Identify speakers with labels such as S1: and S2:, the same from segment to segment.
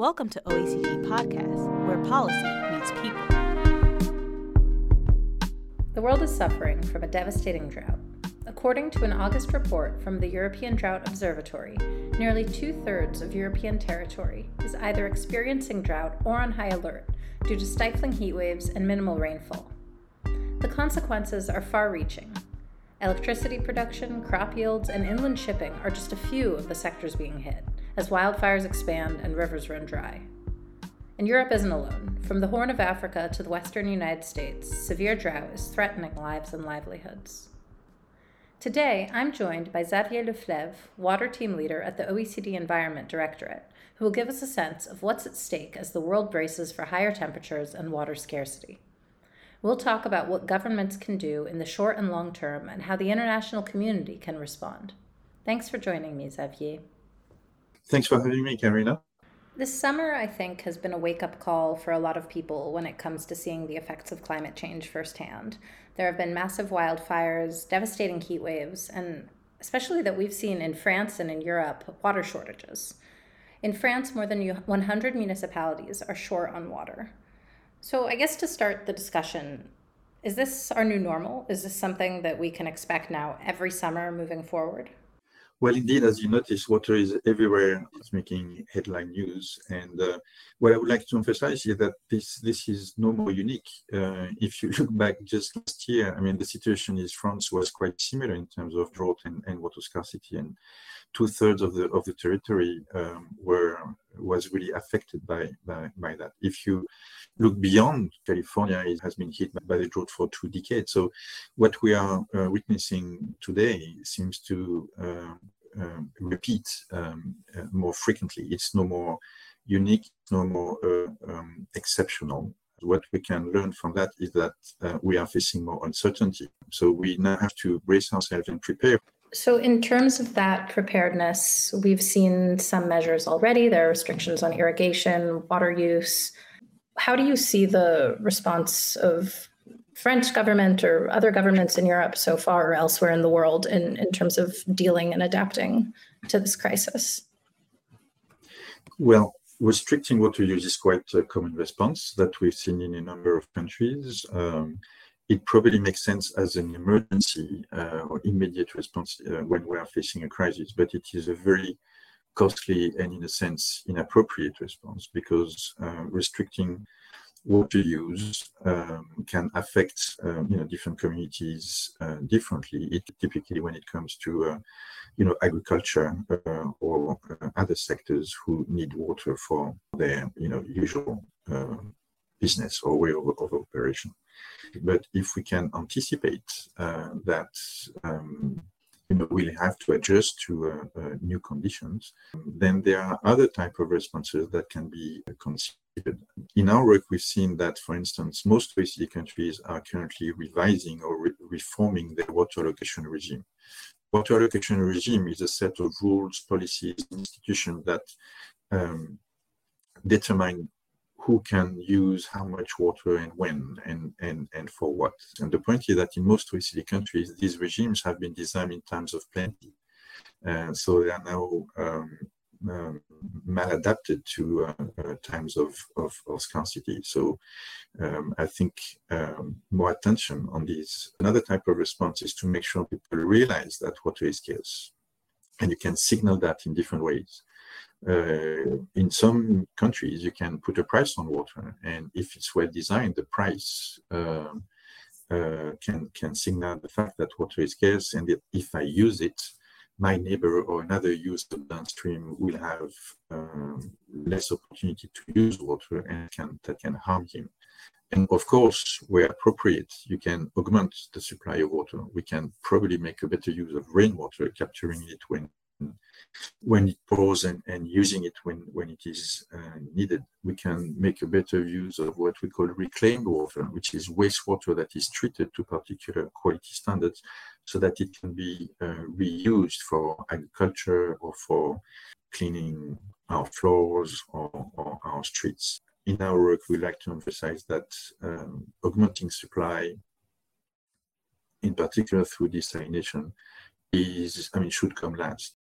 S1: Welcome to OECD Podcast, where policy meets people.
S2: The world is suffering from a devastating drought. According to an August report from the European Drought Observatory, nearly two thirds of European territory is either experiencing drought or on high alert due to stifling heat waves and minimal rainfall. The consequences are far reaching. Electricity production, crop yields, and inland shipping are just a few of the sectors being hit as wildfires expand and rivers run dry. And Europe isn't alone. From the Horn of Africa to the western United States, severe drought is threatening lives and livelihoods. Today, I'm joined by Xavier Leflaive, Water Team Leader at the OECD Environment Directorate, who will give us a sense of what's at stake as the world braces for higher temperatures and water scarcity. We'll talk about what governments can do in the short and long term and how the international community can respond. Thanks for joining me, Xavier.
S3: Thanks for having me, Karina.
S2: This summer, I think, has been a wake up call for a lot of people when it comes to seeing the effects of climate change firsthand. There have been massive wildfires, devastating heat waves, and especially that we've seen in France and in Europe, water shortages. In France, more than 100 municipalities are short on water. So, I guess to start the discussion, is this our new normal? Is this something that we can expect now every summer moving forward?
S3: Well, indeed, as you notice, water is everywhere. It's making headline news. And uh, what I would like to emphasize is that this this is no more unique. Uh, if you look back just last year, I mean, the situation in France was quite similar in terms of drought and, and water scarcity. And two thirds of the of the territory um, were was really affected by, by, by that. If you look beyond California, it has been hit by the drought for two decades. So what we are uh, witnessing today seems to uh, uh, repeat um, uh, more frequently. It's no more unique, no more uh, um, exceptional. What we can learn from that is that uh, we are facing more uncertainty. So we now have to brace ourselves and prepare
S2: so, in terms of that preparedness, we've seen some measures already. There are restrictions on irrigation, water use. How do you see the response of French government or other governments in Europe so far or elsewhere in the world in, in terms of dealing and adapting to this crisis?
S3: Well, restricting water use is quite a common response that we've seen in a number of countries. Um, it probably makes sense as an emergency uh, or immediate response uh, when we are facing a crisis, but it is a very costly and, in a sense, inappropriate response because uh, restricting water use um, can affect um, you know different communities uh, differently. It typically when it comes to uh, you know agriculture uh, or other sectors who need water for their you know usual business or way of, of operation. But if we can anticipate uh, that um, you know, we'll have to adjust to uh, uh, new conditions, then there are other type of responses that can be considered. In our work, we've seen that, for instance, most OECD countries are currently revising or re- reforming their water allocation regime. Water allocation regime is a set of rules, policies, institutions that um, determine who can use how much water and when and, and, and for what. And the point is that in most OECD countries, these regimes have been designed in times of plenty. So they are now um, um, maladapted to uh, uh, times of, of, of, scarcity. So um, I think um, more attention on these. Another type of response is to make sure people realize that water is scarce. And you can signal that in different ways uh, in some countries you can put a price on water and if it's well designed the price uh, uh, can can signal the fact that water is scarce and if i use it my neighbor or another user downstream will have um, less opportunity to use water and can, that can harm him and of course, where appropriate, you can augment the supply of water. We can probably make a better use of rainwater, capturing it when when it pours and, and using it when, when it is uh, needed. We can make a better use of what we call reclaimed water, which is wastewater that is treated to particular quality standards so that it can be uh, reused for agriculture or for cleaning our floors or, or, our streets. In our work, we like to emphasize that um, augmenting supply, in particular through desalination, is, I mean, should come last.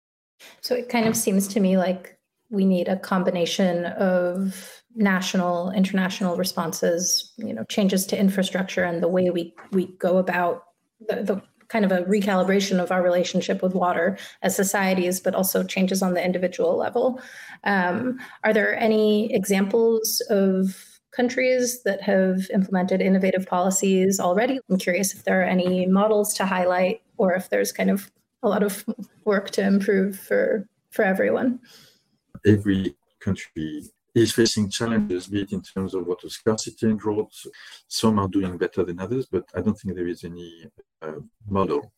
S2: So it kind of seems to me like we need a combination of national, international responses, you know, changes to infrastructure and the way we we go about the, the kind of a recalibration of our relationship with water as societies, but also changes on the individual level. Um, are there any examples of countries that have implemented innovative policies already? I'm curious if there are any models to highlight or if there's kind of a lot of work to improve for for everyone.
S3: Every country is facing challenges, be it in terms of water scarcity and drought. Some are doing better than others, but I don't think there is any uh, model.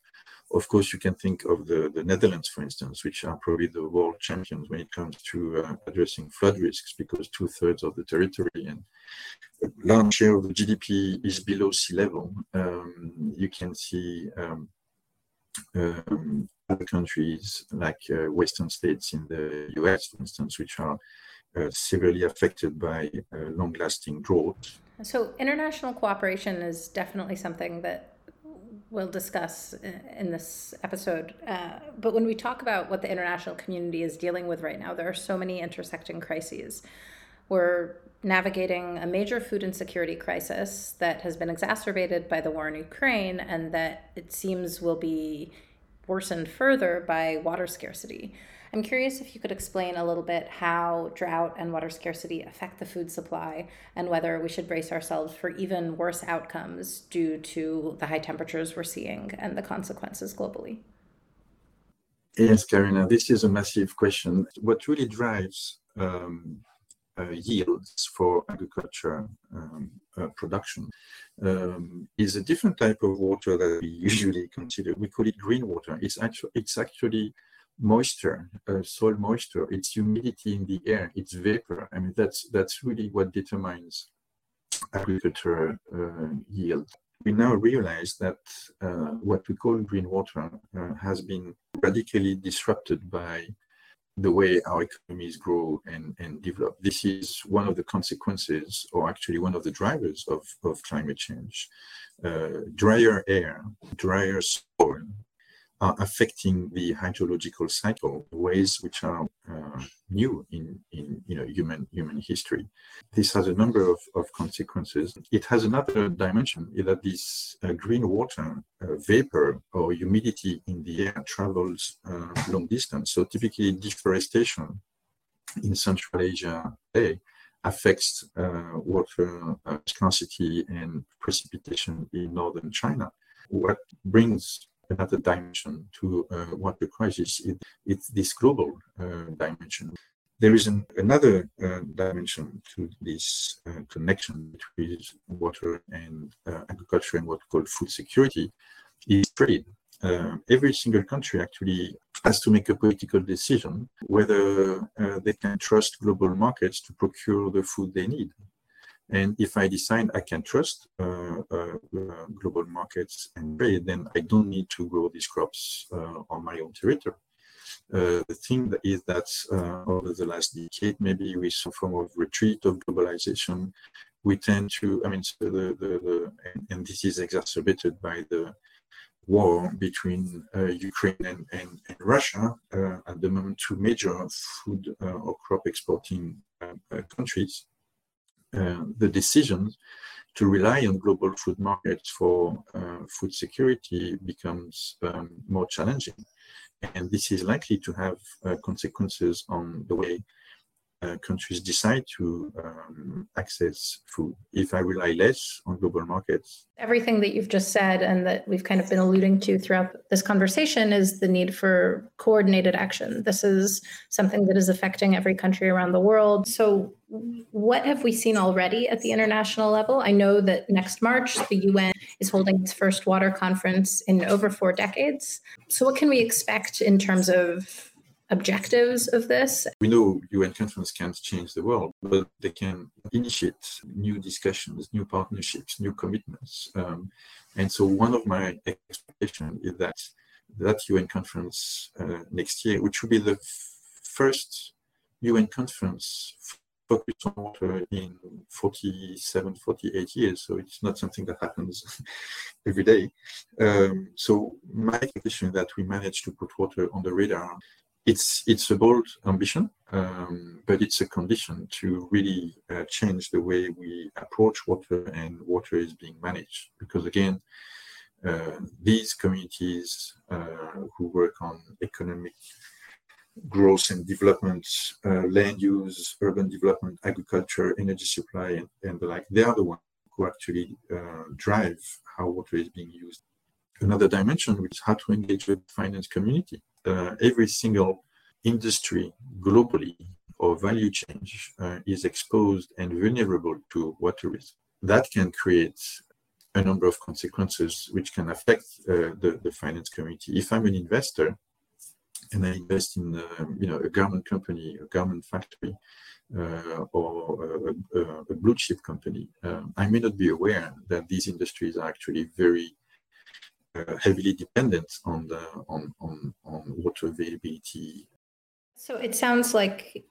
S3: Of course, you can think of the, the Netherlands, for instance, which are probably the world champions when it comes to uh, addressing flood risks, because two thirds of the territory and a large share of the GDP is below sea level. Um, you can see um, um, other countries like uh, Western states in the US, for instance, which are uh, severely affected by uh, long lasting drought.
S2: So, international cooperation is definitely something that we'll discuss in this episode. Uh, but when we talk about what the international community is dealing with right now, there are so many intersecting crises. We're navigating a major food insecurity crisis that has been exacerbated by the war in Ukraine and that it seems will be worsened further by water scarcity. I'm curious if you could explain a little bit how drought and water scarcity affect the food supply and whether we should brace ourselves for even worse outcomes due to the high temperatures we're seeing and the consequences globally.
S3: Yes, Karina, this is a massive question. What really drives um, yields for agriculture um, uh, production um, is a different type of water that we usually consider. We call it green water. It's actually it's actually moisture, uh, soil moisture, it's humidity in the air, it's vapor. I mean, that's that's really what determines agriculture uh, yield. We now realize that uh, what we call green water uh, has been radically disrupted by the way our economies grow and, and develop. This is one of the consequences, or actually one of the drivers of, of climate change. Uh, drier air, drier soil, are affecting the hydrological cycle ways which are uh, new in, in you know, human, human history. This has a number of, of consequences. It has another dimension that this uh, green water, uh, vapor or humidity in the air travels uh, long distance. So typically deforestation in Central Asia today affects uh, water uh, scarcity and precipitation in northern China. What brings another dimension to uh, water crisis. It, it's this global uh, dimension. There is an, another uh, dimension to this uh, connection between water and uh, agriculture and what we call food security is trade. Uh, every single country actually has to make a political decision whether they can trust global markets to procure the food they need. And if I decide I can trust uh, uh, uh, global markets and trade, then I don't need to grow these crops uh, on my own territory. Uh, the thing that is that uh, over the last decade, maybe with some form of retreat of globalization, we tend to, I mean, so the, the, the and, this is exacerbated by the war between Ukraine and, and, and Russia, at the moment, two major food or crop exporting countries the decision to rely on global food markets for uh, food security becomes um, more challenging. And this is likely to have uh, consequences on the way uh, countries decide to um, access food if I rely less on global markets.
S2: Everything that you've just said and that we've kind of been alluding to throughout this conversation is the need for coordinated action. This is something that is affecting every country around the world. So, what have we seen already at the international level? I know that next March, the UN is holding its first water conference in over four decades. So, what can we expect in terms of objectives of this.
S3: We know UN conference can't change the world, but they can initiate new discussions, new partnerships, new commitments. Um, and so one of my expectations is that that UN conference uh, next year, which will be the f- first UN conference focused on water in 47, 48 years. So it's not something that happens every day. Um, so my expectation is that we manage to put water on the radar it's it's a bold ambition, um, but it's a condition to really uh, change the way we approach water and water is being managed. Because again, uh, these communities uh, who work on economic growth and development, uh, land use, urban development, agriculture, energy supply, and, and the like, they are the ones who actually uh, drive how water is being used. Another dimension, which is how to engage with finance community. Uh, every single industry globally or value change uh, is exposed and vulnerable to water risk. That can create a number of consequences which can affect uh, the, the finance community. If I'm an investor and I invest in uh, you know a garment company, a garment factory, uh, or a, a, blue chip company, um, I may not be aware that these industries are actually very heavily dependent on the on, on, on water availability.
S2: So it sounds like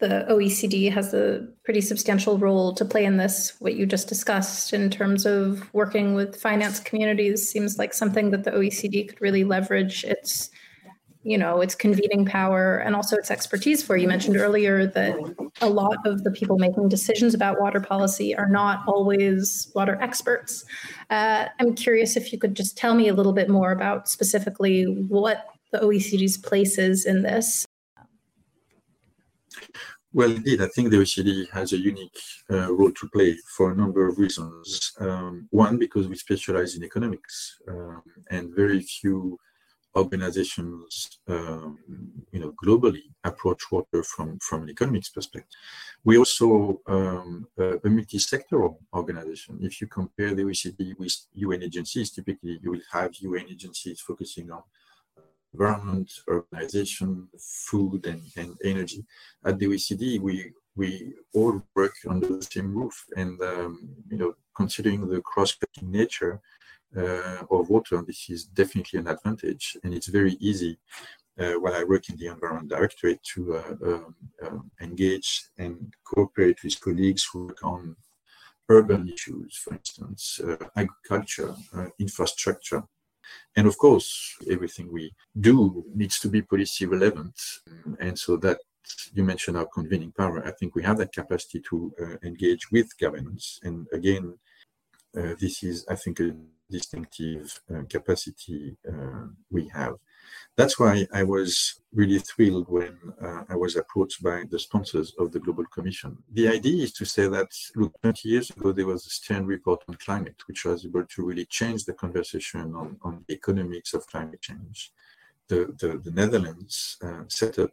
S2: the OECD has a pretty substantial role to play in this. What you just discussed in terms of working with finance communities seems like something that the OECD could really leverage its, you know, its convening power and also its expertise for. You mentioned earlier that a lot of the people making decisions about water policy are not always water experts. Uh, I'm curious if you could just tell me a little bit more about specifically what the OECD's place is in this
S3: well, indeed, I think the OECD has a unique uh, role to play for a number of reasons. Um, one, because we specialize in economics, um, and very few organizations, um, you know, globally approach water from from an economics perspective. We also um, a, a multi-sectoral organization. If you compare the OECD with UN agencies, typically you will have UN agencies focusing on environment, urbanization, food, and, and energy. At the OECD, we we all work under the same roof, and um, you know, considering the cross-cutting nature uh, of water, this is definitely an advantage, and it's very easy. Uh, while I work in the Environment Directorate, to uh, um, um, engage and cooperate with colleagues who work on urban issues, for instance, uh, agriculture, uh, infrastructure, and of course, everything we do needs to be policy relevant. And so that you mentioned our convening power. I think we have that capacity to uh, engage with governments. And again, uh, this is, I think, a distinctive uh, capacity uh, we have. That's why I was really thrilled when uh, I was approached by the sponsors of the Global Commission. The idea is to say that, look, 20 years ago, there was a Stern report on climate, which was able to really change the conversation on, on the economics of climate change. The, the, the Netherlands uh, set up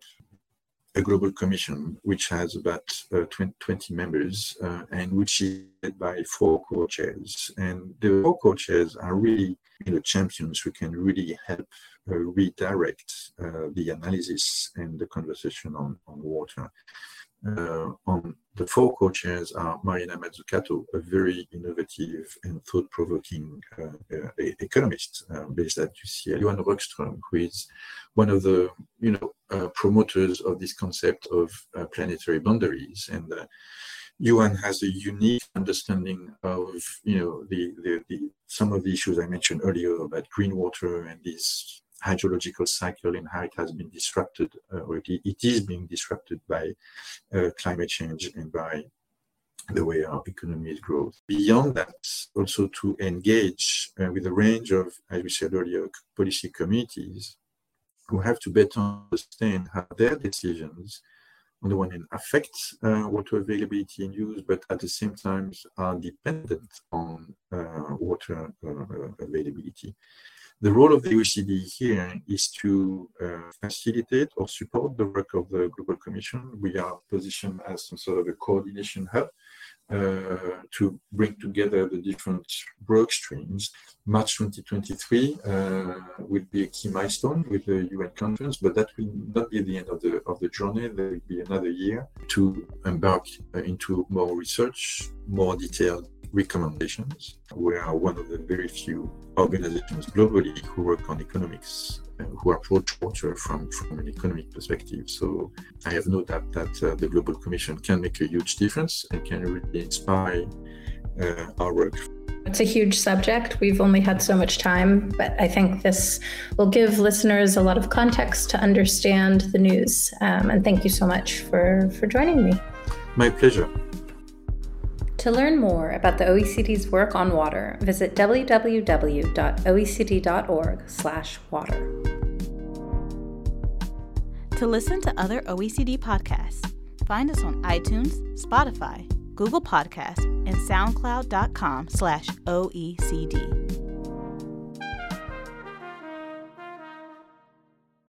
S3: a global commission which has about uh, 20, 20, members uh, and which is led by four co-chairs. And the four co-chairs are really you know, champions who can really help uh, redirect the analysis and the conversation on, on water. Uh, on the four co-chairs are Mariana Mazzucato, a very innovative and thought-provoking uh, uh, economist uh, based at UCL. Johan Rockström, who is one of the you know promoters of this concept of planetary boundaries, and Johan has a unique understanding of you know the, the, the some of the issues I mentioned earlier about green water and these hydrological cycle and how it has been disrupted, uh, or it, it is being disrupted by uh, climate change and by the way our economies grow. Beyond that, also to engage uh, with a range of, as we said earlier, policy committees who have to better understand how their decisions, on the one hand, affect uh, water availability and use, but at the same time are dependent on uh, water uh, availability. The role of the OECD here is to uh, facilitate or support the work of the Global Commission. We are positioned as some sort of a coordination hub uh, to bring together the different work streams. March 2023 uh, will be a key milestone with the UN conference, but that will not be the end of the of the journey. There will be another year to embark uh, into more research, more detailed recommendations. We are one of the very few organizations globally who work on economics, uh, who approach water from, from an economic perspective. So I have no doubt that uh, the Global Commission can make a huge difference and can really inspire uh, our work.
S2: It's a huge subject. We've only had so much time, but I think this will give listeners a lot of context to understand the news. Um, and thank you so much for, for joining me.
S3: My pleasure.
S2: To learn more about the OECD's work on water, visit www.oecd.org/water.
S1: To listen to other OECD podcasts, find us on iTunes, Spotify, Google Podcasts, and SoundCloud.com/OECD.